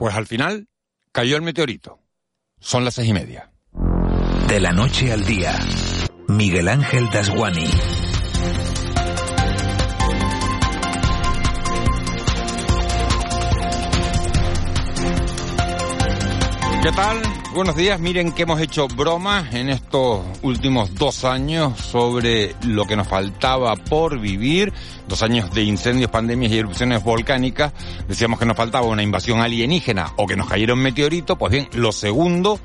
Pues al final cayó el meteorito. Son las seis y media. De la noche al día, Miguel Ángel Dasguani. ¿Qué tal? Buenos días. Miren que hemos hecho bromas en estos últimos dos años sobre lo que nos faltaba por vivir. Dos años de incendios, pandemias y erupciones volcánicas. Decíamos que nos faltaba una invasión alienígena o que nos cayera un meteorito. Pues bien, lo segundo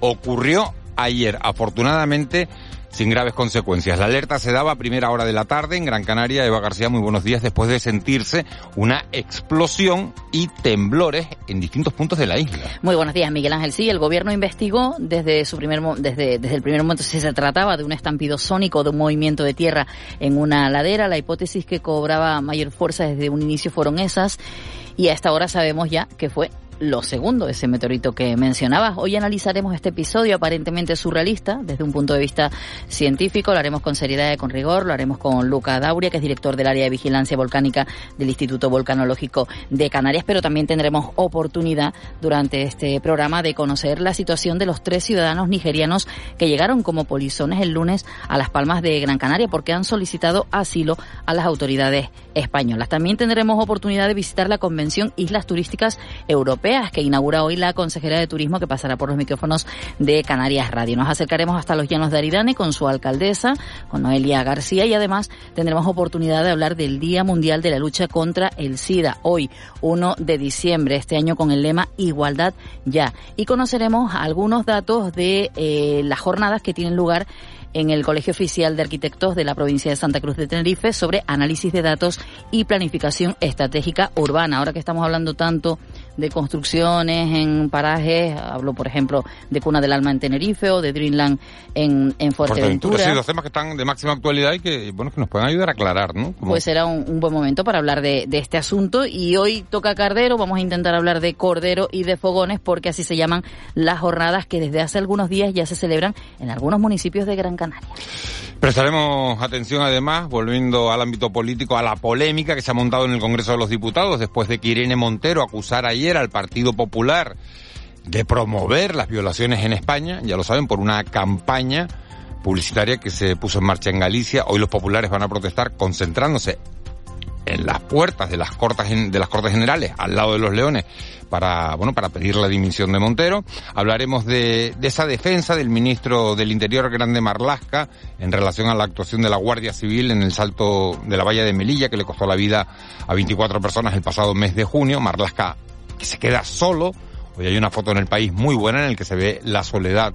ocurrió ayer. Afortunadamente, sin graves consecuencias. La alerta se daba a primera hora de la tarde en Gran Canaria. Eva García, muy buenos días, después de sentirse una explosión y temblores en distintos puntos de la isla. Muy buenos días, Miguel Ángel. Sí, el gobierno investigó desde su primer desde, desde el primer momento si se trataba de un estampido sónico, de un movimiento de tierra en una ladera. La hipótesis que cobraba mayor fuerza desde un inicio fueron esas. Y a esta hora sabemos ya que fue lo segundo, ese meteorito que mencionabas. Hoy analizaremos este episodio aparentemente surrealista desde un punto de vista científico. Lo haremos con seriedad y con rigor. Lo haremos con Luca Dauria, que es director del área de vigilancia volcánica del Instituto Volcanológico de Canarias. Pero también tendremos oportunidad durante este programa de conocer la situación de los tres ciudadanos nigerianos que llegaron como polizones el lunes a Las Palmas de Gran Canaria porque han solicitado asilo a las autoridades españolas. También tendremos oportunidad de visitar la Convención Islas Turísticas Europeas que inaugura hoy la consejera de Turismo que pasará por los micrófonos de Canarias Radio. Nos acercaremos hasta los llanos de Aridane con su alcaldesa, con Noelia García y además tendremos oportunidad de hablar del Día Mundial de la Lucha contra el SIDA, hoy 1 de diciembre, este año con el lema Igualdad ya. Y conoceremos algunos datos de eh, las jornadas que tienen lugar en el Colegio Oficial de Arquitectos de la provincia de Santa Cruz de Tenerife sobre análisis de datos y planificación estratégica urbana. Ahora que estamos hablando tanto de construcciones en parajes, hablo por ejemplo de Cuna del Alma en Tenerife o de Dreamland en, en Fuerteventura. Sí, dos temas que están de máxima actualidad y que, bueno, que nos pueden ayudar a aclarar, ¿no? Pues será un, buen momento para hablar de, de este asunto y hoy toca Cardero, vamos a intentar hablar de Cordero y de Fogones porque así se llaman las jornadas que desde hace algunos días ya se celebran en algunos municipios de Gran Canaria. Prestaremos atención además, volviendo al ámbito político, a la polémica que se ha montado en el Congreso de los Diputados después de que Irene Montero acusara ayer al Partido Popular de promover las violaciones en España, ya lo saben, por una campaña publicitaria que se puso en marcha en Galicia. Hoy los populares van a protestar concentrándose en las puertas de las cortes de las cortes generales al lado de los leones para bueno para pedir la dimisión de Montero hablaremos de, de esa defensa del ministro del Interior Grande Marlasca en relación a la actuación de la Guardia Civil en el salto de la valla de Melilla que le costó la vida a 24 personas el pasado mes de junio Marlasca que se queda solo Hoy hay una foto en el país muy buena en el que se ve la soledad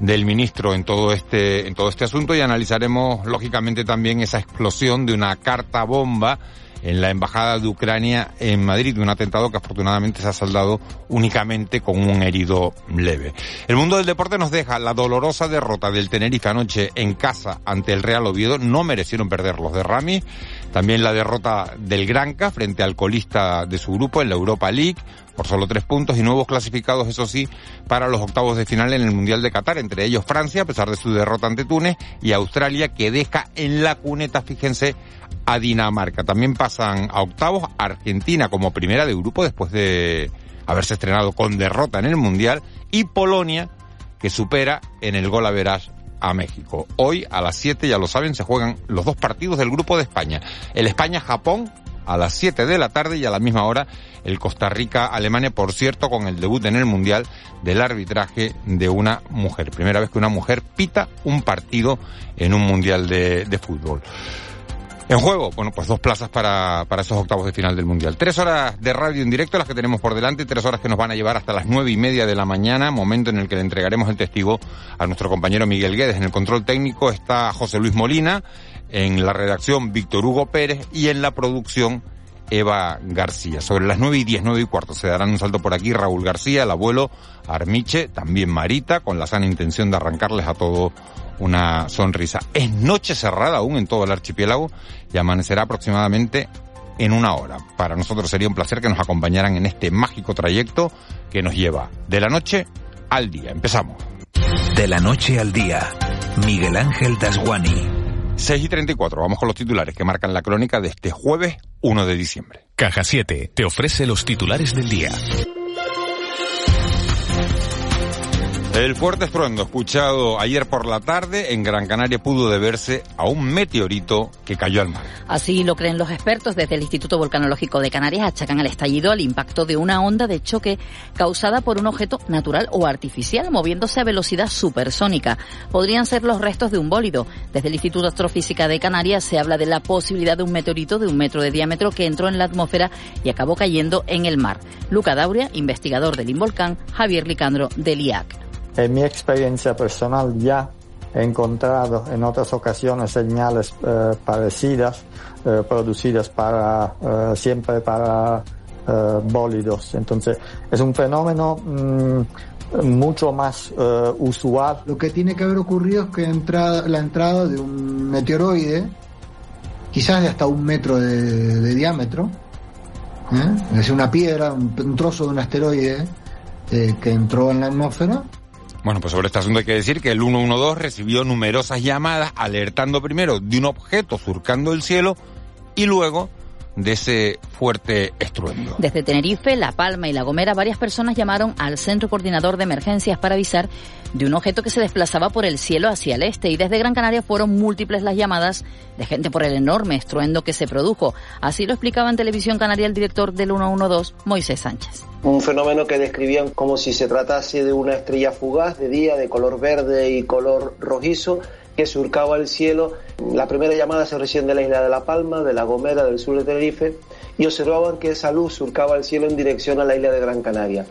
del ministro en todo este, en todo este asunto y analizaremos lógicamente también esa explosión de una carta bomba en la Embajada de Ucrania en Madrid, un atentado que afortunadamente se ha saldado únicamente con un herido leve. El mundo del deporte nos deja la dolorosa derrota del Tenerife anoche en casa ante el Real Oviedo. No merecieron perder los de Rami. También la derrota del Granca frente al colista de su grupo en la Europa League por solo tres puntos y nuevos clasificados, eso sí, para los octavos de final en el Mundial de Qatar, entre ellos Francia, a pesar de su derrota ante Túnez, y Australia, que deja en la cuneta, fíjense, a Dinamarca. También pasan a octavos Argentina como primera de grupo después de haberse estrenado con derrota en el Mundial y Polonia que supera en el gol a a México. Hoy a las 7, ya lo saben, se juegan los dos partidos del grupo de España. El España-Japón a las 7 de la tarde y a la misma hora el Costa Rica-Alemania, por cierto, con el debut en el Mundial del arbitraje de una mujer. Primera vez que una mujer pita un partido en un Mundial de, de fútbol. En juego, bueno, pues dos plazas para, para esos octavos de final del Mundial. Tres horas de radio en directo, las que tenemos por delante, tres horas que nos van a llevar hasta las nueve y media de la mañana, momento en el que le entregaremos el testigo a nuestro compañero Miguel Guedes. En el control técnico está José Luis Molina, en la redacción Víctor Hugo Pérez y en la producción Eva García. Sobre las nueve y diez, nueve y cuarto se darán un salto por aquí Raúl García, el abuelo Armiche, también Marita, con la sana intención de arrancarles a todo una sonrisa. Es noche cerrada aún en todo el archipiélago y amanecerá aproximadamente en una hora. Para nosotros sería un placer que nos acompañaran en este mágico trayecto que nos lleva de la noche al día. Empezamos. De la noche al día, Miguel Ángel Dasguani. 6 y 34, vamos con los titulares que marcan la crónica de este jueves 1 de diciembre. Caja 7 te ofrece los titulares del día. El fuerte estruendo escuchado ayer por la tarde en Gran Canaria pudo deberse a un meteorito que cayó al mar. Así lo creen los expertos desde el Instituto Volcanológico de Canarias. Achacan al estallido al impacto de una onda de choque causada por un objeto natural o artificial moviéndose a velocidad supersónica. Podrían ser los restos de un bólido. Desde el Instituto de Astrofísica de Canarias se habla de la posibilidad de un meteorito de un metro de diámetro que entró en la atmósfera y acabó cayendo en el mar. Luca Dauria, investigador del Involcán, Javier Licandro del IAC. En mi experiencia personal ya he encontrado en otras ocasiones señales eh, parecidas eh, producidas para eh, siempre para bólidos. Entonces es un fenómeno mm, mucho más usual. Lo que tiene que haber ocurrido es que entrada, la entrada de un meteoroide, quizás de hasta un metro de, diámetro, es una piedra, un trozo de un asteroide que entró en la atmósfera bueno, pues sobre este asunto hay que decir que el 112 recibió numerosas llamadas alertando primero de un objeto surcando el cielo y luego de ese fuerte estruendo. Desde Tenerife, La Palma y La Gomera, varias personas llamaron al Centro Coordinador de Emergencias para avisar de un objeto que se desplazaba por el cielo hacia el este y desde Gran Canaria fueron múltiples las llamadas de gente por el enorme estruendo que se produjo. Así lo explicaba en Televisión Canaria el director del 112, Moisés Sánchez. Un fenómeno que describían como si se tratase de una estrella fugaz de día de color verde y color rojizo que surcaba el cielo. La primera llamada se recién de la isla de La Palma, de La Gomera, del sur de Tenerife, y observaban que esa luz surcaba el cielo en dirección a la isla de Gran Canaria.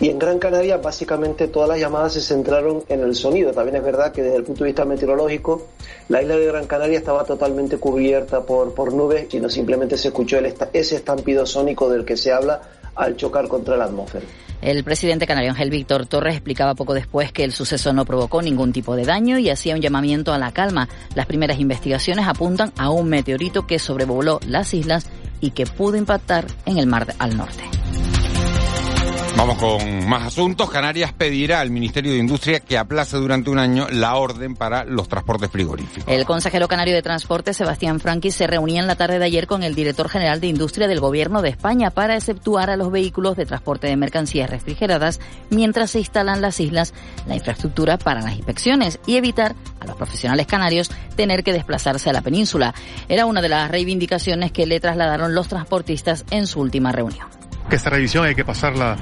Y en Gran Canaria básicamente todas las llamadas se centraron en el sonido. También es verdad que desde el punto de vista meteorológico la isla de Gran Canaria estaba totalmente cubierta por, por nubes, sino simplemente se escuchó ese estampido sónico del que se habla al chocar contra la atmósfera. El presidente canario Ángel Víctor Torres explicaba poco después que el suceso no provocó ningún tipo de daño y hacía un llamamiento a la calma. Las primeras investigaciones apuntan a un meteorito que sobrevoló las islas y que pudo impactar en el mar al norte. Vamos con más asuntos. Canarias pedirá al Ministerio de Industria que aplace durante un año la orden para los transportes frigoríficos. El consejero canario de Transporte, Sebastián Franqui, se reunía en la tarde de ayer con el director general de Industria del Gobierno de España para exceptuar a los vehículos de transporte de mercancías refrigeradas mientras se instalan las islas la infraestructura para las inspecciones y evitar a los profesionales canarios tener que desplazarse a la península. Era una de las reivindicaciones que le trasladaron los transportistas en su última reunión que esta revisión hay que pasarla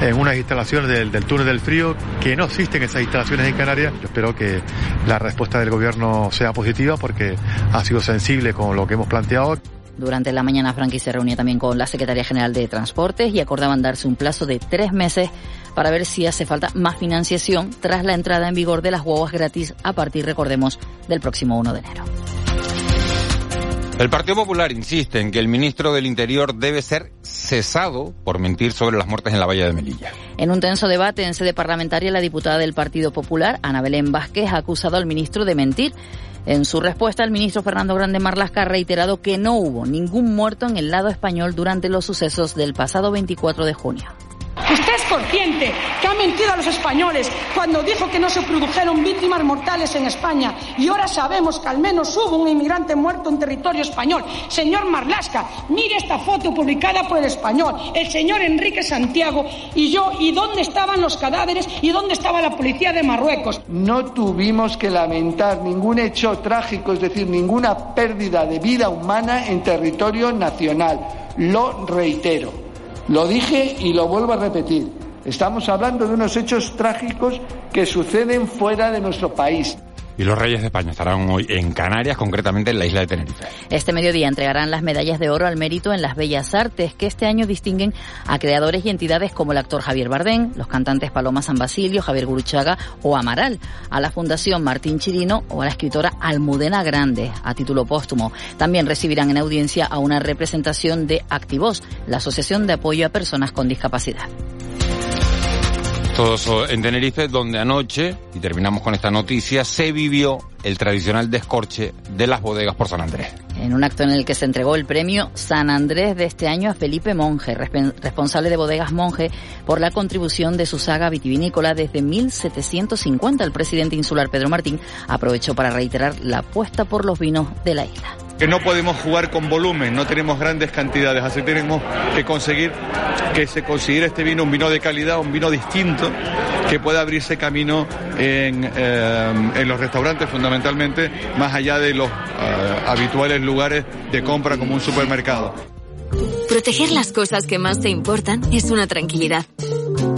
en unas instalaciones del, túnel del frío, que no existen esas instalaciones en Canarias. Yo espero que la respuesta del gobierno sea positiva porque ha sido sensible con lo que hemos planteado. Durante la mañana, Frankie se reunía también con la Secretaría General de Transportes y acordaban darse un plazo de tres meses para ver si hace falta más financiación tras la entrada en vigor de las guaguas gratis a partir, recordemos, del próximo 1 de enero. El Partido Popular insiste en que el ministro del Interior debe ser cesado por mentir sobre las muertes en la valla de Melilla. En un tenso debate en sede parlamentaria, la diputada del Partido Popular, Ana Belén Vázquez, ha acusado al ministro de mentir. En su respuesta, el ministro Fernando Grande Marlasca ha reiterado que no hubo ningún muerto en el lado español durante los sucesos del pasado 24 de junio. Usted es consciente que ha mentido a los españoles cuando dijo que no se produjeron víctimas mortales en España y ahora sabemos que al menos hubo un inmigrante muerto en territorio español. Señor Marlasca, mire esta foto publicada por el español, el señor Enrique Santiago y yo, ¿y dónde estaban los cadáveres y dónde estaba la policía de Marruecos? No tuvimos que lamentar ningún hecho trágico, es decir, ninguna pérdida de vida humana en territorio nacional. Lo reitero. Lo dije y lo vuelvo a repetir. Estamos hablando de unos hechos trágicos que suceden fuera de nuestro país. Y los Reyes de España estarán hoy en Canarias, concretamente en la isla de Tenerife. Este mediodía entregarán las medallas de oro al mérito en las bellas artes, que este año distinguen a creadores y entidades como el actor Javier Bardén, los cantantes Paloma San Basilio, Javier Guruchaga o Amaral, a la Fundación Martín Chirino o a la escritora Almudena Grande, a título póstumo. También recibirán en audiencia a una representación de Activos, la Asociación de Apoyo a Personas con Discapacidad. Todo eso en Tenerife, donde anoche, y terminamos con esta noticia, se vivió el tradicional descorche de las bodegas por San Andrés. En un acto en el que se entregó el premio San Andrés de este año a Felipe Monge, responsable de Bodegas Monge, por la contribución de su saga vitivinícola desde 1750. El presidente insular Pedro Martín aprovechó para reiterar la apuesta por los vinos de la isla. Que no podemos jugar con volumen, no tenemos grandes cantidades, así tenemos que conseguir que se considere este vino un vino de calidad, un vino distinto, que pueda abrirse camino en, eh, los restaurantes fundamentalmente, más allá de los eh, habituales lugares de compra como un supermercado. Proteger las cosas que más te importan es una tranquilidad.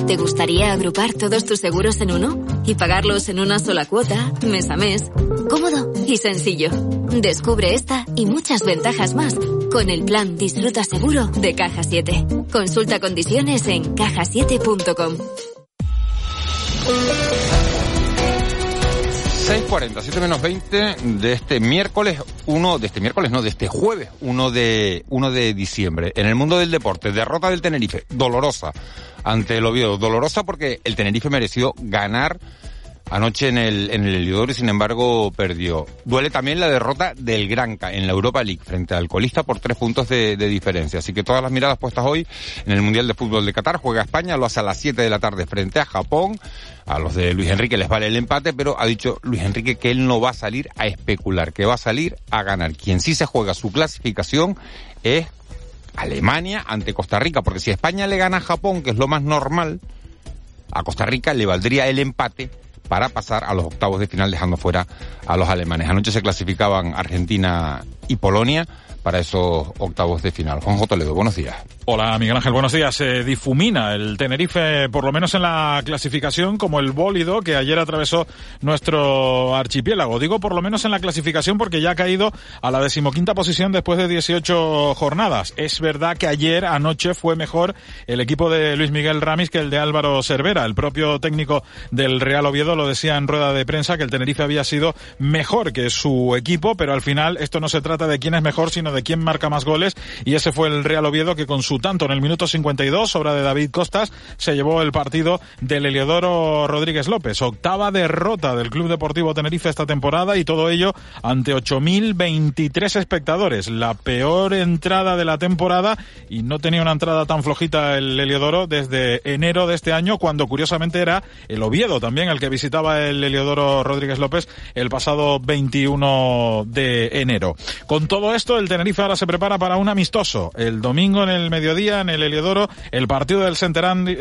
¿Te gustaría agrupar todos tus seguros en uno y pagarlos en una sola cuota, mes a mes? Cómodo y sencillo. Descubre esta y muchas ventajas más con el plan Disfruta Seguro de Caja 7. Consulta condiciones en cajasiete.com. 6.40, 7 menos 20 de este miércoles, uno, de este miércoles, no, de este jueves, 1 de, 1 de diciembre. En el mundo del deporte, derrota del Tenerife, dolorosa ante el Oviedo. Dolorosa porque el Tenerife mereció ganar anoche en el, en el Heliodoro y sin embargo perdió. Duele también la derrota del Granca en la Europa League frente al colista por tres puntos de, de, diferencia. Así que todas las miradas puestas hoy en el Mundial de Fútbol de Qatar. Juega España, lo hace a las 7 de la tarde frente a Japón. A los de Luis Enrique les vale el empate, pero ha dicho Luis Enrique que él no va a salir a especular, que va a salir a ganar. Quien sí se juega su clasificación es Alemania ante Costa Rica, porque si España le gana a Japón, que es lo más normal, a Costa Rica le valdría el empate para pasar a los octavos de final dejando fuera a los alemanes. Anoche se clasificaban Argentina y Polonia para esos octavos de final. Juanjo Toledo, buenos días. Hola Miguel Ángel, buenos días. Se difumina el Tenerife, por lo menos en la clasificación, como el bólido que ayer atravesó nuestro archipiélago. Digo por lo menos en la clasificación porque ya ha caído a la decimoquinta posición después de 18 jornadas. Es verdad que ayer, anoche, fue mejor el equipo de Luis Miguel Ramis que el de Álvaro Cervera. El propio técnico del Real Oviedo lo decía en rueda de prensa que el Tenerife había sido mejor que su equipo, pero al final esto no se trata de quién es mejor, sino de quién marca más goles. Y ese fue el Real Oviedo que con su tanto en el minuto 52, obra de David Costas, se llevó el partido del Eliodoro Rodríguez López. Octava derrota del Club Deportivo Tenerife esta temporada y todo ello ante 8.023 espectadores. La peor entrada de la temporada y no tenía una entrada tan flojita el Eliodoro desde enero de este año, cuando curiosamente era el Oviedo también el que visitaba el Eliodoro Rodríguez López el pasado 21 de enero. Con todo esto, el Tenerife ahora se prepara para un amistoso. El domingo en el mediodía en el Heliodoro el partido del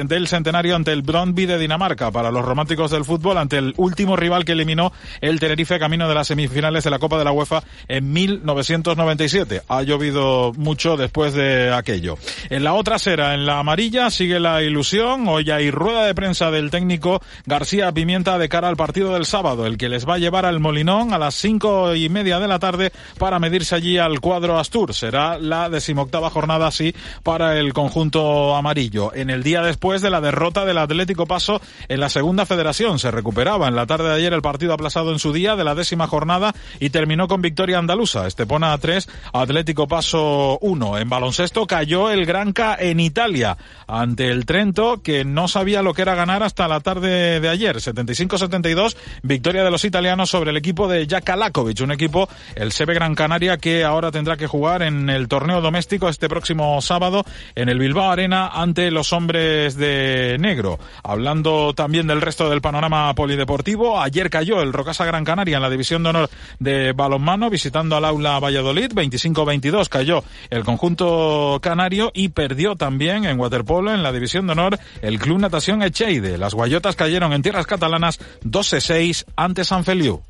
del centenario ante el Brondby de Dinamarca para los románticos del fútbol ante el último rival que eliminó el Tenerife camino de las semifinales de la Copa de la UEFA en 1997. Ha llovido mucho después de aquello. En la otra sera, en la amarilla, sigue la ilusión. Hoy hay rueda de prensa del técnico García Pimienta de cara al partido del sábado, el que les va a llevar al Molinón a las cinco y media de la tarde para medirse allí al cuadro Astur. Será la decimoctava jornada así para el conjunto amarillo. En el día después de la derrota del Atlético Paso en la segunda federación, se recuperaba en la tarde de ayer el partido aplazado en su día de la décima jornada y terminó con victoria andaluza. Estepona 3, Atlético Paso 1. En baloncesto cayó el Granca en Italia ante el Trento que no sabía lo que era ganar hasta la tarde de ayer. 75-72, victoria de los italianos sobre el equipo de Jaka Lakovic, un equipo, el Sebe Gran Canaria, que ahora tendrá que jugar en el torneo doméstico este próximo sábado en el Bilbao Arena ante los hombres de negro. Hablando también del resto del panorama polideportivo, ayer cayó el Rocasa Gran Canaria en la división de honor de balonmano visitando al aula Valladolid, 25-22 cayó el conjunto canario y perdió también en waterpolo en la división de honor el Club Natación Echeide. Las guayotas cayeron en tierras catalanas 12-6 ante San Feliu.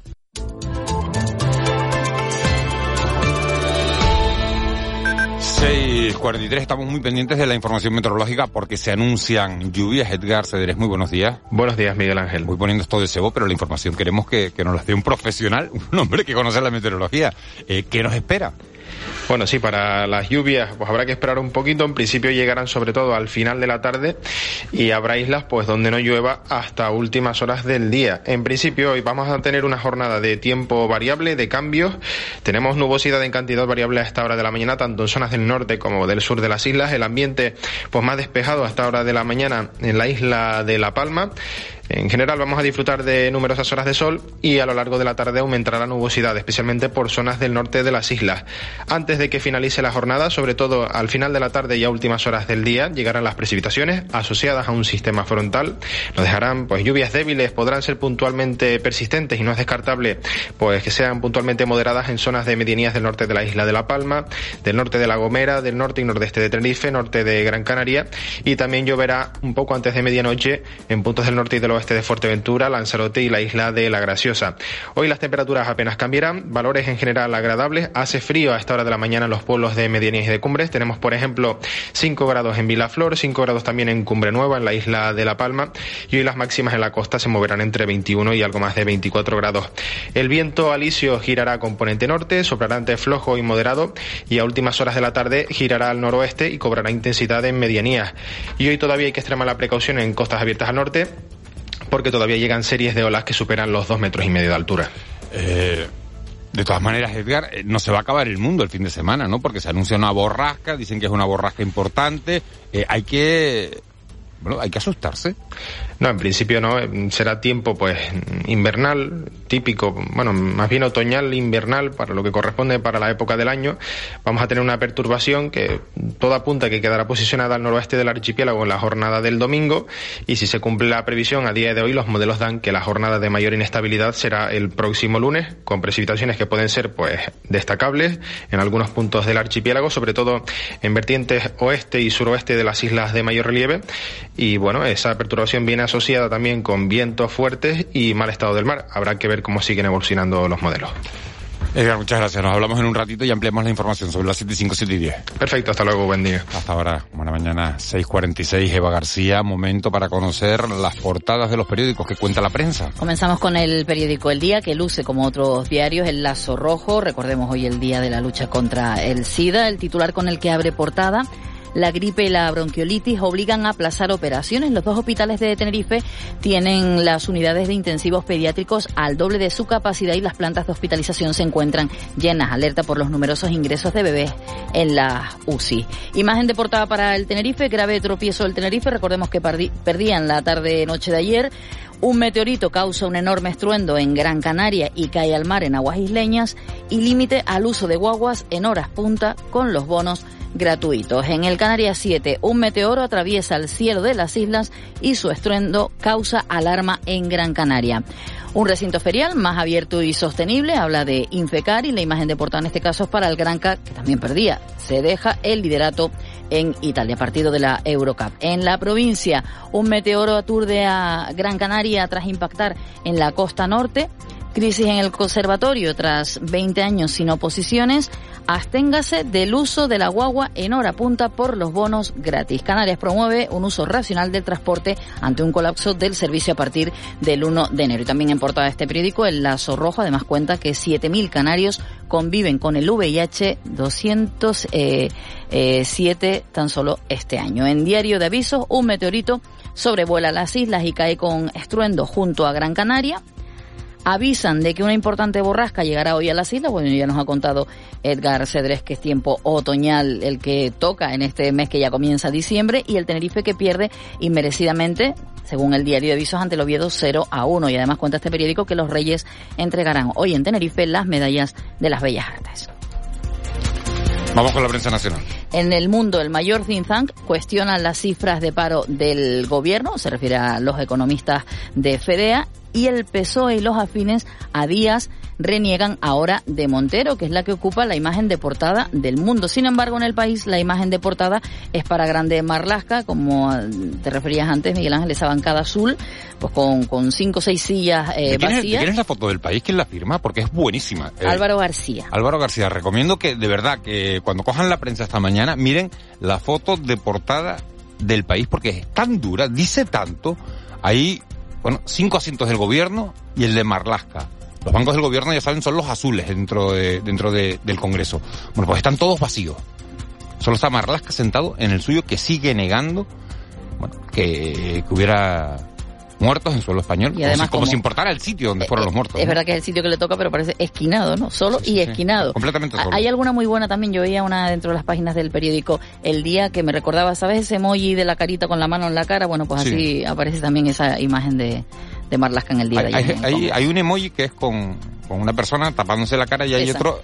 6.43, estamos muy pendientes de la información meteorológica porque se anuncian lluvias. Edgar Cederes, muy buenos días. Buenos días, Miguel Ángel. Voy poniendo esto de cebo, pero la información queremos que, que nos la dé un profesional, un hombre que conoce la meteorología. Eh, ¿Qué nos espera? Bueno, sí, para las lluvias pues habrá que esperar un poquito. En principio llegarán sobre todo al final de la tarde y habrá islas pues donde no llueva hasta últimas horas del día. En principio hoy vamos a tener una jornada de tiempo variable, de cambios. Tenemos nubosidad en cantidad variable a esta hora de la mañana, tanto en zonas del norte como del sur de las islas. El ambiente pues más despejado a esta hora de la mañana en la isla de La Palma. En general vamos a disfrutar de numerosas horas de sol y a lo largo de la tarde aumentará la nubosidad, especialmente por zonas del norte de las islas. Antes de que finalice la jornada, sobre todo al final de la tarde y a últimas horas del día, llegarán las precipitaciones asociadas a un sistema frontal. Nos dejarán pues lluvias débiles, podrán ser puntualmente persistentes y no es descartable pues que sean puntualmente moderadas en zonas de medianías del norte de la isla de La Palma, del norte de La Gomera, del norte y nordeste de Tenerife, norte de Gran Canaria y también lloverá un poco antes de medianoche en puntos del norte y del oeste de Fuerteventura, Lanzarote y la isla de La Graciosa. Hoy las temperaturas apenas cambiarán, valores en general agradables, hace frío a esta hora de la mañana en los pueblos de medianías y de cumbres. Tenemos, por ejemplo, 5 grados en Vilaflor, 5 grados también en Cumbre Nueva, en la isla de La Palma, y hoy las máximas en la costa se moverán entre 21 y algo más de 24 grados. El viento alisio girará a componente norte, soplará entre flojo y moderado, y a últimas horas de la tarde girará al noroeste y cobrará intensidad en medianías. Y hoy todavía hay que extremar la precaución en costas abiertas al norte, porque todavía llegan series de olas que superan los dos metros y medio de altura. Eh, de todas maneras, Edgar, eh, no se va a acabar el mundo el fin de semana, ¿no? Porque se anuncia una borrasca, dicen que es una borrasca importante. Eh, hay que, bueno, hay que asustarse. No, en principio no. Será tiempo, pues, invernal, típico, bueno, más bien otoñal, invernal, para lo que corresponde para la época del año. Vamos a tener una perturbación que todo apunta que quedará posicionada al noroeste del archipiélago en la jornada del domingo. Y si se cumple la previsión a día de hoy, los modelos dan que la jornada de mayor inestabilidad será el próximo lunes, con precipitaciones que pueden ser, pues, destacables en algunos puntos del archipiélago, sobre todo en vertientes oeste y suroeste de las islas de mayor relieve. Y bueno, esa perturbación viene asociada también con vientos fuertes y mal estado del mar. Habrá que ver cómo siguen evolucionando los modelos. Edgar, muchas gracias. Nos hablamos en un ratito y ampliamos la información sobre las 7 y 5, 7 y 10. Perfecto, hasta luego, buen día. Hasta ahora, buena mañana, 6.46, Eva García, momento para conocer las portadas de los periódicos que cuenta la prensa. Comenzamos con el periódico El Día, que luce como otros diarios el lazo rojo. Recordemos hoy el día de la lucha contra el SIDA, el titular con el que abre portada la gripe y la bronquiolitis obligan a aplazar operaciones. Los dos hospitales de Tenerife tienen las unidades de intensivos pediátricos al doble de su capacidad y las plantas de hospitalización se encuentran llenas. Alerta por los numerosos ingresos de bebés en la UCI. Imagen de portada para el Tenerife, grave tropiezo del Tenerife. Recordemos que perdían la tarde-noche de ayer. Un meteorito causa un enorme estruendo en Gran Canaria y cae al mar en aguas isleñas y límite al uso de guaguas en horas punta con los bonos gratuitos. En el Canarias 7, un meteoro atraviesa el cielo de las islas y su estruendo causa alarma en Gran Canaria. Un recinto ferial más abierto y sostenible, habla de Infecar y la imagen de portada en este caso es para el Granca, que también perdía. Se deja el liderato en Italia, partido de la Eurocup. En la provincia, un meteoro aturde a Gran Canaria tras impactar en la costa norte. Crisis en el conservatorio tras 20 años sin oposiciones. Asténgase del uso de la guagua en hora punta por los bonos gratis. Canarias promueve un uso racional del transporte ante un colapso del servicio a partir del 1 de enero. Y también en portada de este periódico, el Lazo Rojo además cuenta que 7.000 canarios conviven con el VIH 207 eh, tan solo este año. En Diario de Avisos, un meteorito sobrevuela las islas y cae con estruendo junto a Gran Canaria avisan de que una importante borrasca llegará hoy a las islas. Bueno, ya nos ha contado Edgar Cedrés que es tiempo otoñal el que toca en este mes que ya comienza diciembre y el Tenerife que pierde inmerecidamente, según el diario de avisos ante el Oviedo 0 a 1. Y además cuenta este periódico que los Reyes entregarán hoy en Tenerife las medallas de las Bellas Artes. Vamos con la prensa nacional. En el mundo, el mayor think tank cuestiona las cifras de paro del gobierno, se refiere a los economistas de FEDEA, y el PSOE y los afines a Díaz reniegan ahora de Montero, que es la que ocupa la imagen de portada del mundo. Sin embargo, en el país la imagen de portada es para Grande Marlasca, como te referías antes, Miguel Ángel, esa bancada azul, pues con, con cinco o seis sillas eh, quién vacías. Es, ¿Quién es la foto del país? ¿Quién la firma? Porque es buenísima. Eh, Álvaro García. Álvaro García, recomiendo que de verdad que cuando cojan la prensa esta mañana miren la foto de portada del país porque es tan dura, dice tanto. Ahí bueno, cinco asientos del gobierno y el de Marlasca. Los bancos del gobierno, ya saben, son los azules dentro, de, dentro de, del Congreso. Bueno, pues están todos vacíos. Solo está Marlasca sentado en el suyo que sigue negando bueno, que, que hubiera muertos en suelo español, Y además como, si, como como- si importara el sitio donde fueron los muertos. Es ¿no? verdad que es el sitio que le toca, pero parece esquinado, ¿no? Solo y esquinado. completamente Ah, solo. Hay alguna muy buena también, yo veía una dentro de las páginas del periódico El Día que me recordaba, ¿sabes ese emoji de la carita con la mano en la cara? Bueno, pues Sí. así aparece también esa imagen de, de Marlaska en el día Hay, de ayer. hay- el hay- hay un emoji que es con, con una persona tapándose la cara y hay Esa. otro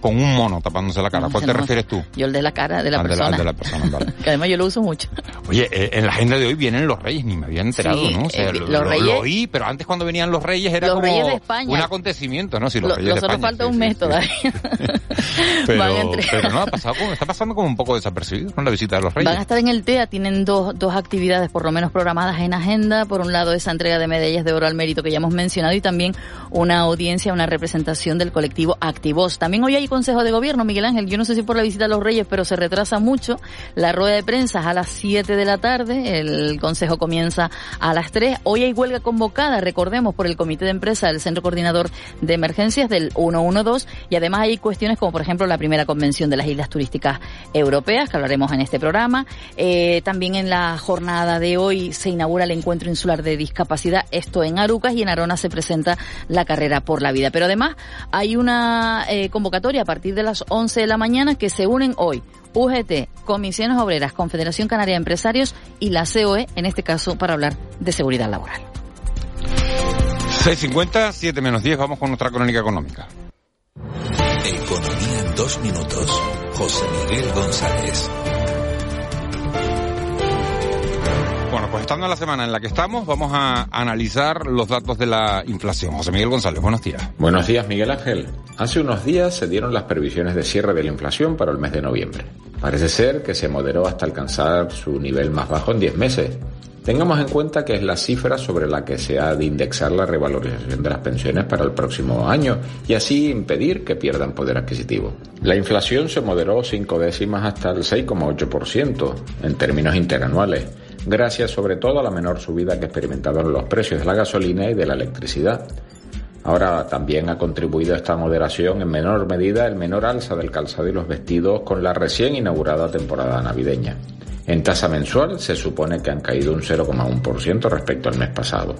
con un mono tapándose la cara. ¿A ¿Cuál te no. refieres tú? Yo el de la cara de la Al de la- persona. al de la persona, vale. que además yo lo uso mucho. Oye, eh, en la agenda de hoy vienen los reyes, ni me había enterado, Sí, ¿no? O sea, eh, lo, los lo- oí, pero antes cuando venían los reyes era Los como reyes de España. un acontecimiento, ¿no? Sí, los Lo- reyes de España. falta sí, un mes sí. todavía. Pero, no, ha pasado como, está pasando como un poco desapercibido con la visita de los reyes. Van a estar en el TEA, tienen dos, dos actividades por lo menos programadas en agenda. Por un lado, esa entrega de medallas de oro al mérito que ya hemos mencionado y también una audiencia, una representación del colectivo Activos. También hoy hay Consejo de Gobierno, Miguel Ángel. Yo no sé si por la visita a los Reyes, pero se retrasa mucho. La rueda de prensa es a las 7 de la tarde, el Consejo comienza a las 3. Hoy hay huelga convocada, recordemos, por el Comité de Empresa del Centro Coordinador de Emergencias del 112 y además hay cuestiones como por ejemplo la primera convención de las islas turísticas europeas que hablaremos en este programa. Eh, también en la jornada de hoy se inaugura el encuentro insular de discapacidad, esto en Arucas y en Arona se presenta la carrera por la vida. Pero además hay una eh, convocatoria a partir de las 11 de la mañana que se unen hoy. UGT, Comisiones Obreras, Confederación Canaria de Empresarios y la COE, en este caso para hablar de seguridad laboral. 6.50, 7 menos 10, vamos con nuestra crónica económica. Economía dos minutos. José Miguel González. Bueno, pues estando en la semana en la que estamos, vamos a analizar los datos de la inflación. José Miguel González, buenos días. Buenos días, Miguel Ángel. Hace unos días se dieron las previsiones de cierre de la inflación para el mes de noviembre. Parece ser que se moderó hasta alcanzar su nivel más bajo en 10 meses. Tengamos en cuenta que es la cifra sobre la que se ha de indexar la revalorización de las pensiones para el próximo año y así impedir que pierdan poder adquisitivo. La inflación se moderó cinco décimas hasta el 6,8% en términos interanuales, gracias sobre todo a la menor subida que experimentaron los precios de la gasolina y de la electricidad. Ahora también ha contribuido a esta moderación en menor medida el menor alza del calzado y los vestidos con la recién inaugurada temporada navideña. En tasa mensual se supone que han caído un 0,1% respecto al mes pasado.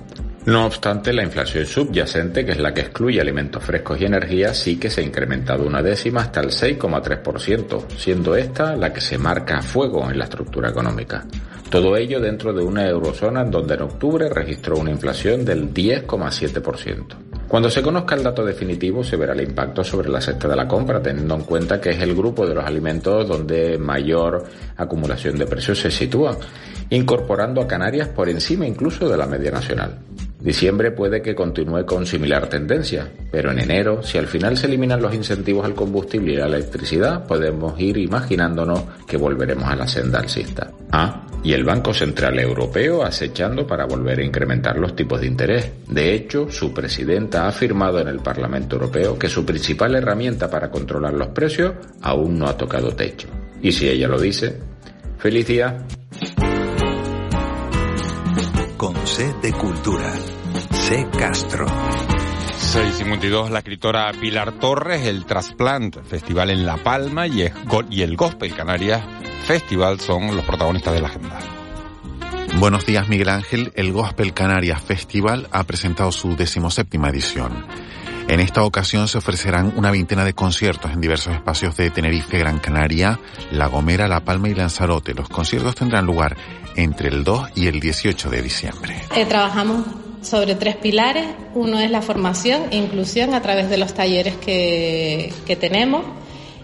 No obstante, la inflación subyacente, que es la que excluye alimentos frescos y energía, sí que se ha incrementado una décima hasta el 6,3%, siendo esta la que se marca a fuego en la estructura económica. Todo ello dentro de una eurozona en donde en octubre registró una inflación del 10,7%. Cuando se conozca el dato definitivo se verá el impacto sobre la cesta de la compra, teniendo en cuenta que es el grupo de los alimentos donde mayor acumulación de precios se sitúa, incorporando a Canarias por encima incluso de la media nacional. Diciembre puede que continúe con similar tendencia, pero en enero, si al final se eliminan los incentivos al combustible y a la electricidad, podemos ir imaginándonos que volveremos a la senda alcista. Ah, y el Banco Central Europeo acechando para volver a incrementar los tipos de interés. De hecho, su presidenta ha afirmado en el Parlamento Europeo que su principal herramienta para controlar los precios aún no ha tocado techo. Y si ella lo dice, feliz día. Con C de Cultura. C Castro. 652, la escritora Pilar Torres, el Transplant Festival en La Palma y el, Go- y el Gospel Canarias Festival son los protagonistas de la agenda. Buenos días, Miguel Ángel. El Gospel Canarias Festival ha presentado su decimoséptima edición. En esta ocasión se ofrecerán una veintena de conciertos en diversos espacios de Tenerife, Gran Canaria, La Gomera, La Palma y Lanzarote. Los conciertos tendrán lugar entre el 2 y el 18 de diciembre. Eh, trabajamos sobre tres pilares. Uno es la formación e inclusión a través de los talleres que, que tenemos.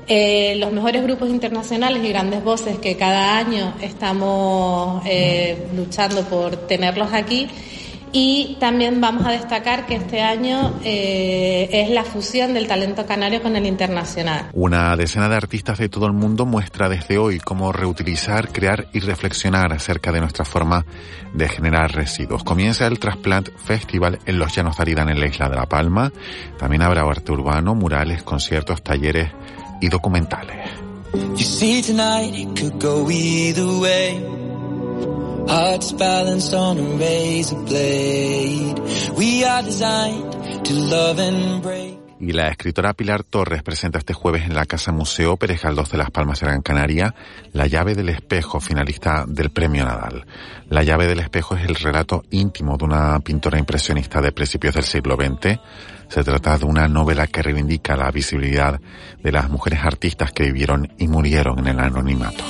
Eh, los mejores grupos internacionales y grandes voces que cada año estamos eh, luchando por tenerlos aquí. Y también vamos a destacar que este año eh, es la fusión del talento canario con el internacional. Una decena de artistas de todo el mundo muestra desde hoy cómo reutilizar, crear y reflexionar acerca de nuestra forma de generar residuos. Comienza el Transplant Festival en los Llanos de Aridane en la isla de La Palma. También habrá arte urbano, murales, conciertos, talleres y documentales. You see tonight it could go either way. Hearts balanced on a razor blade. We are designed to love and break. Y la escritora Pilar Torres presenta este jueves en la Casa Museo Pérez Galdós de Las Palmas de Gran Canaria La llave del espejo, finalista del Premio Nadal. La llave del espejo es el relato íntimo de una pintora impresionista de principios del siglo XX. Se trata de una novela que reivindica la visibilidad de las mujeres artistas que vivieron y murieron en el anonimato.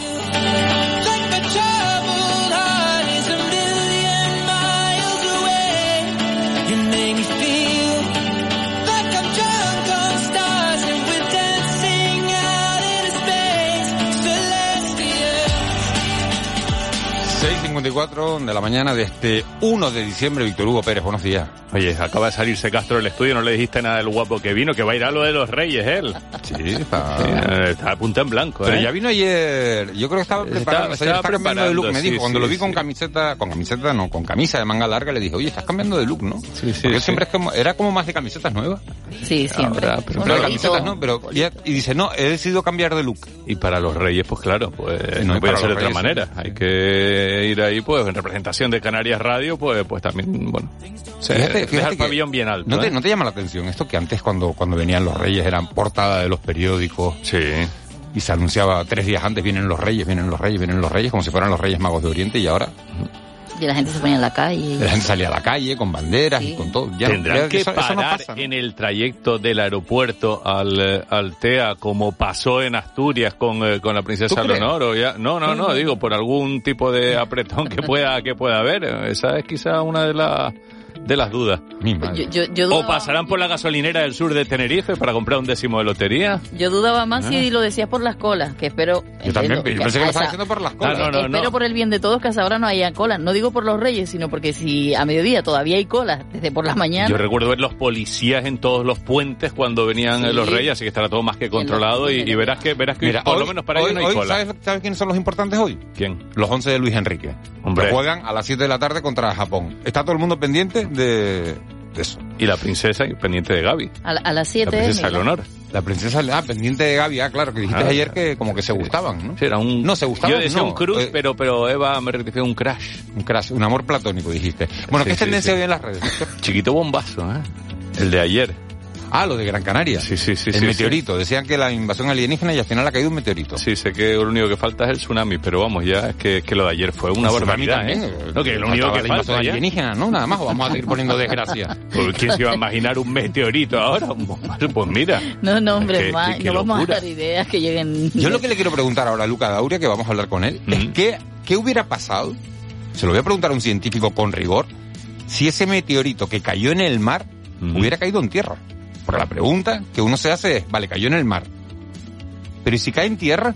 6.54 de la mañana de este 1 de diciembre, Víctor Hugo Pérez, buenos días. Oye, acaba de salirse Castro del estudio, no le dijiste nada del guapo que vino, que va a ir a lo de los reyes él. Sí, está... Está a punta en blanco, Pero ¿eh? ya vino ayer, yo creo que estaba preparando, estaba está cambiando de look, me dijo, sí, cuando sí, lo vi con sí. camiseta, con camiseta no, con camisa de manga larga, le dije, oye, estás cambiando de look, ¿no? Sí, sí, Porque sí. siempre es como, era como más de camisetas nuevas. Sí, siempre. Ahora, pero Pero camisetas no, pero, y, y dice, no, he decidido cambiar de look. Y para los reyes, pues claro, pues Sí, no, no, puede ser de otra reyes, manera. Hay que ir ahí, pues, en representación de Canarias Radio, pues, pues también, bueno, se Fíjate, deja fíjate el que- pabellón bien alto. ¿No te, ¿eh? ¿No te llama la atención esto que antes cuando, cuando venían los reyes eran portada de los periódicos? Sí. Y se anunciaba tres días antes, vienen los reyes, vienen los reyes, vienen los reyes, como si fueran los reyes magos de Oriente y ahora Y la gente se ponía en la calle. la gente salía a la calle con banderas y con todo. Ya, Tendrán ya que eso, eso no parar pasa, ¿no? en el trayecto del aeropuerto al, al TEA como pasó en Asturias con, eh, con la princesa. Leonor. o ya- No, no, no, digo, por algún tipo de apretón que pueda, que pueda haber. Esa es quizá una de las de las dudas. Yo, yo, yo O pasarán por la gasolinera del sur de Tenerife para comprar un décimo de lotería. yo dudaba más Ah. si lo decías por las colas, que espero... Yo también, entiendo yo pensé que lo estaba haciendo por las Ah, no, no, espero no. por el bien de todos que hasta ahora no haya colas. No digo por los reyes, sino porque si a mediodía todavía hay colas desde por la mañana... Yo recuerdo ver los policías en todos los puentes cuando venían Sí. eh, los reyes, así que estará todo más que controlado y, y verás que verás que Mira, por hoy- lo menos para hoy- ellos no hay hoy, cola. ¿sabes, sabes quiénes son los importantes hoy? ¿Quién? Los 11 de Luis Enrique. Hombre. Que juegan a las 7 de la tarde contra Japón. Está todo el mundo pendiente de, de eso. Y la princesa pendiente de Gaby. A, la- a las La 7... princesa Miguel. Leonor. La princesa, ah, pendiente de Gaby, ah, claro, que dijiste Ah, ayer que como que se gustaban, ¿no? Sí, era un... No, se gustaban, Yo decía no, un cruz, eh, pero, pero Eva me rectificó un crash. Un crash, un amor platónico, dijiste. Bueno, Sí, ¿qué sí, tendencia sí. hoy en las redes? Chiquito bombazo, ¿eh? El de ayer. Ah, lo de Gran Canaria. Sí, sí, sí. el sí, meteorito. Decían que la invasión alienígena y al final ha caído un meteorito. Sí, sé que lo único que falta es el tsunami, pero vamos, ya es que, que lo de ayer fue una El barbaridad, también, ¿eh? eh, No, que lo único que la falta invasión ya... alienígena, ¿no? Nada más, o vamos a seguir poniendo desgracia. Pues, ¿Quién se iba a imaginar un meteorito ahora? Pues mira. No, no, hombre, más, no vamos locura. a dar ideas que lleguen... Yo lo que le quiero preguntar ahora a Luca Dauria, que vamos a hablar con él, es que, ¿qué hubiera pasado? Se lo voy a preguntar a un científico con rigor, si ese meteorito que cayó en el mar hubiera caído en tierra. Porque la pregunta que uno se hace es, vale, cayó en el mar. Pero ¿y si cae en tierra?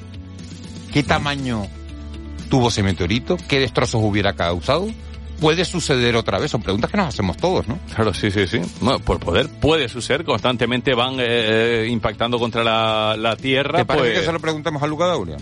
¿Qué tamaño tuvo ese meteorito? ¿Qué destrozos hubiera causado? ¿Puede suceder otra vez? Son preguntas que nos hacemos todos, ¿no? Claro, sí, sí, sí. Bueno, por poder puede suceder, constantemente van eh, impactando contra la, la Tierra. ¿Te parece pues... que se lo preguntemos a Luca Dauria?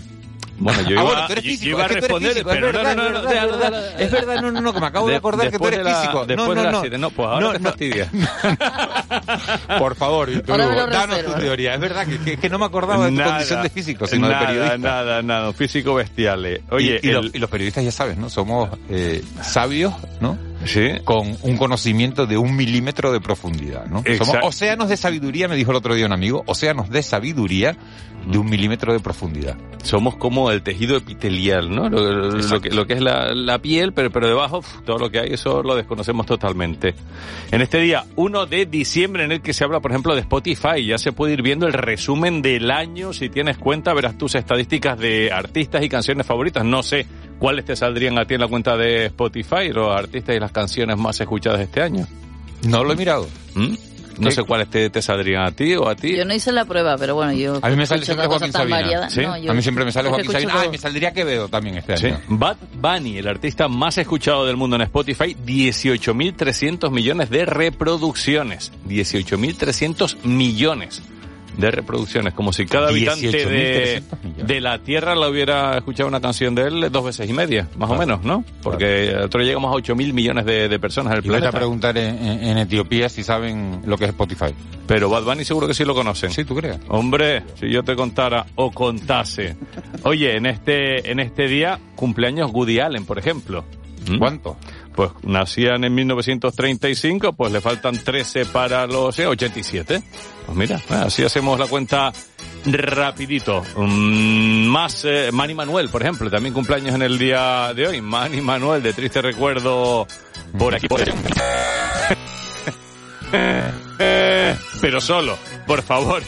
Bueno, yo Ah, iba, bueno, tú eres yo físico, iba a es que tú eres responder, físico, es pero verdad, no, no, no, es verdad, no, es verdad, es verdad, no, no, no, que me acabo de acordar que tú eres de la- físico. Después no, de no, las no. siete. No, pues ahora No, te no. fastidia. Por favor, Víctor Hugo, danos tu teoría. Es verdad que, que- que no me acordaba de tu Nada, condición de físico, sino nada, de periodista. Nada, nada, físico bestiales. Oye, y, y el- los, y los periodistas ya sabes, ¿no? Somos eh, sabios, ¿no? Sí. Con un conocimiento de un milímetro de profundidad, ¿no? Somos océanos de sabiduría, me dijo el otro día un amigo, océanos de sabiduría de un milímetro de profundidad. somos como el tejido epitelial, ¿no? Lo, lo- lo que, lo que es la, la piel, pero, pero debajo todo lo que hay, eso lo desconocemos totalmente. En este día 1 de diciembre en el que se habla, por ejemplo, de Spotify, ya se puede ir viendo el resumen del año. Si tienes cuenta, verás tus estadísticas de artistas y canciones favoritas. No sé cuáles te saldrían a ti en la cuenta de Spotify, los artistas y las canciones más escuchadas este año. No lo he mirado. ¿Mm? No ¿Qué? sé cuáles te, te saldrían a ti o a ti. Yo no hice la prueba, pero bueno, yo... A mí me sale siempre Joaquín Sabina. ¿Sí? No, yo- a mí siempre me sale Joaquín Sabina. Ah, me saldría Quevedo también este Sí. año. Bad Bunny, el artista más escuchado del mundo en Spotify, 18.300 millones de reproducciones. 18.300 millones de reproducciones. Como si cada habitante de, 18.300 millones. de la Tierra la hubiera escuchado una canción de él dos veces y media, más o menos, ¿no? Porque nosotros llegamos a 8.000 millones de, de personas en el Y vete a planeta. preguntar en, en- Etiopía si saben lo que es Spotify. Pero Bad Bunny seguro que sí lo conocen. Sí, ¿tú crees? Hombre, si yo te contara o contase. Oye, en este, en este día, cumpleaños Woody Allen, por ejemplo. ¿Mm? Pues nacían en 1935, pues le faltan 13 para los eh, 87. Pues mira, así hacemos la cuenta rapidito. Mm, más eh, Manny Manuel, por ejemplo, también cumpleaños en el día de hoy. Manny Manuel, de triste recuerdo por aquí. Pero solo, por favor,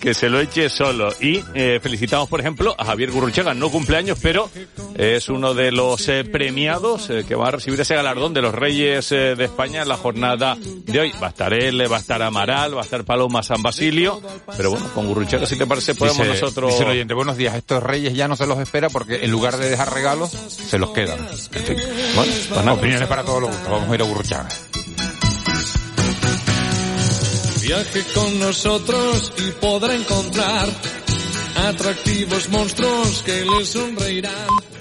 que se lo eche solo. Y eh, felicitamos, por ejemplo, a Javier Gurruchaga, no cumpleaños, pero es uno de los eh, premiados eh, que va a recibir ese galardón de los Reyes eh, de España en la jornada de hoy. Va a estar él, va a estar Amaral, va a estar Paloma San Basilio, pero bueno, con Gurruchaga, si te parece, podemos Dice- nosotros... Dice el oyente, buenos días, estos reyes ya no se los espera porque en lugar de dejar regalos, se los quedan. En fin. Bueno, pues nada, opiniones para todos los gustos. Vamos a ir a Burruchaga. Viaje con nosotros y podrá encontrar atractivos monstruos que le sonreirán.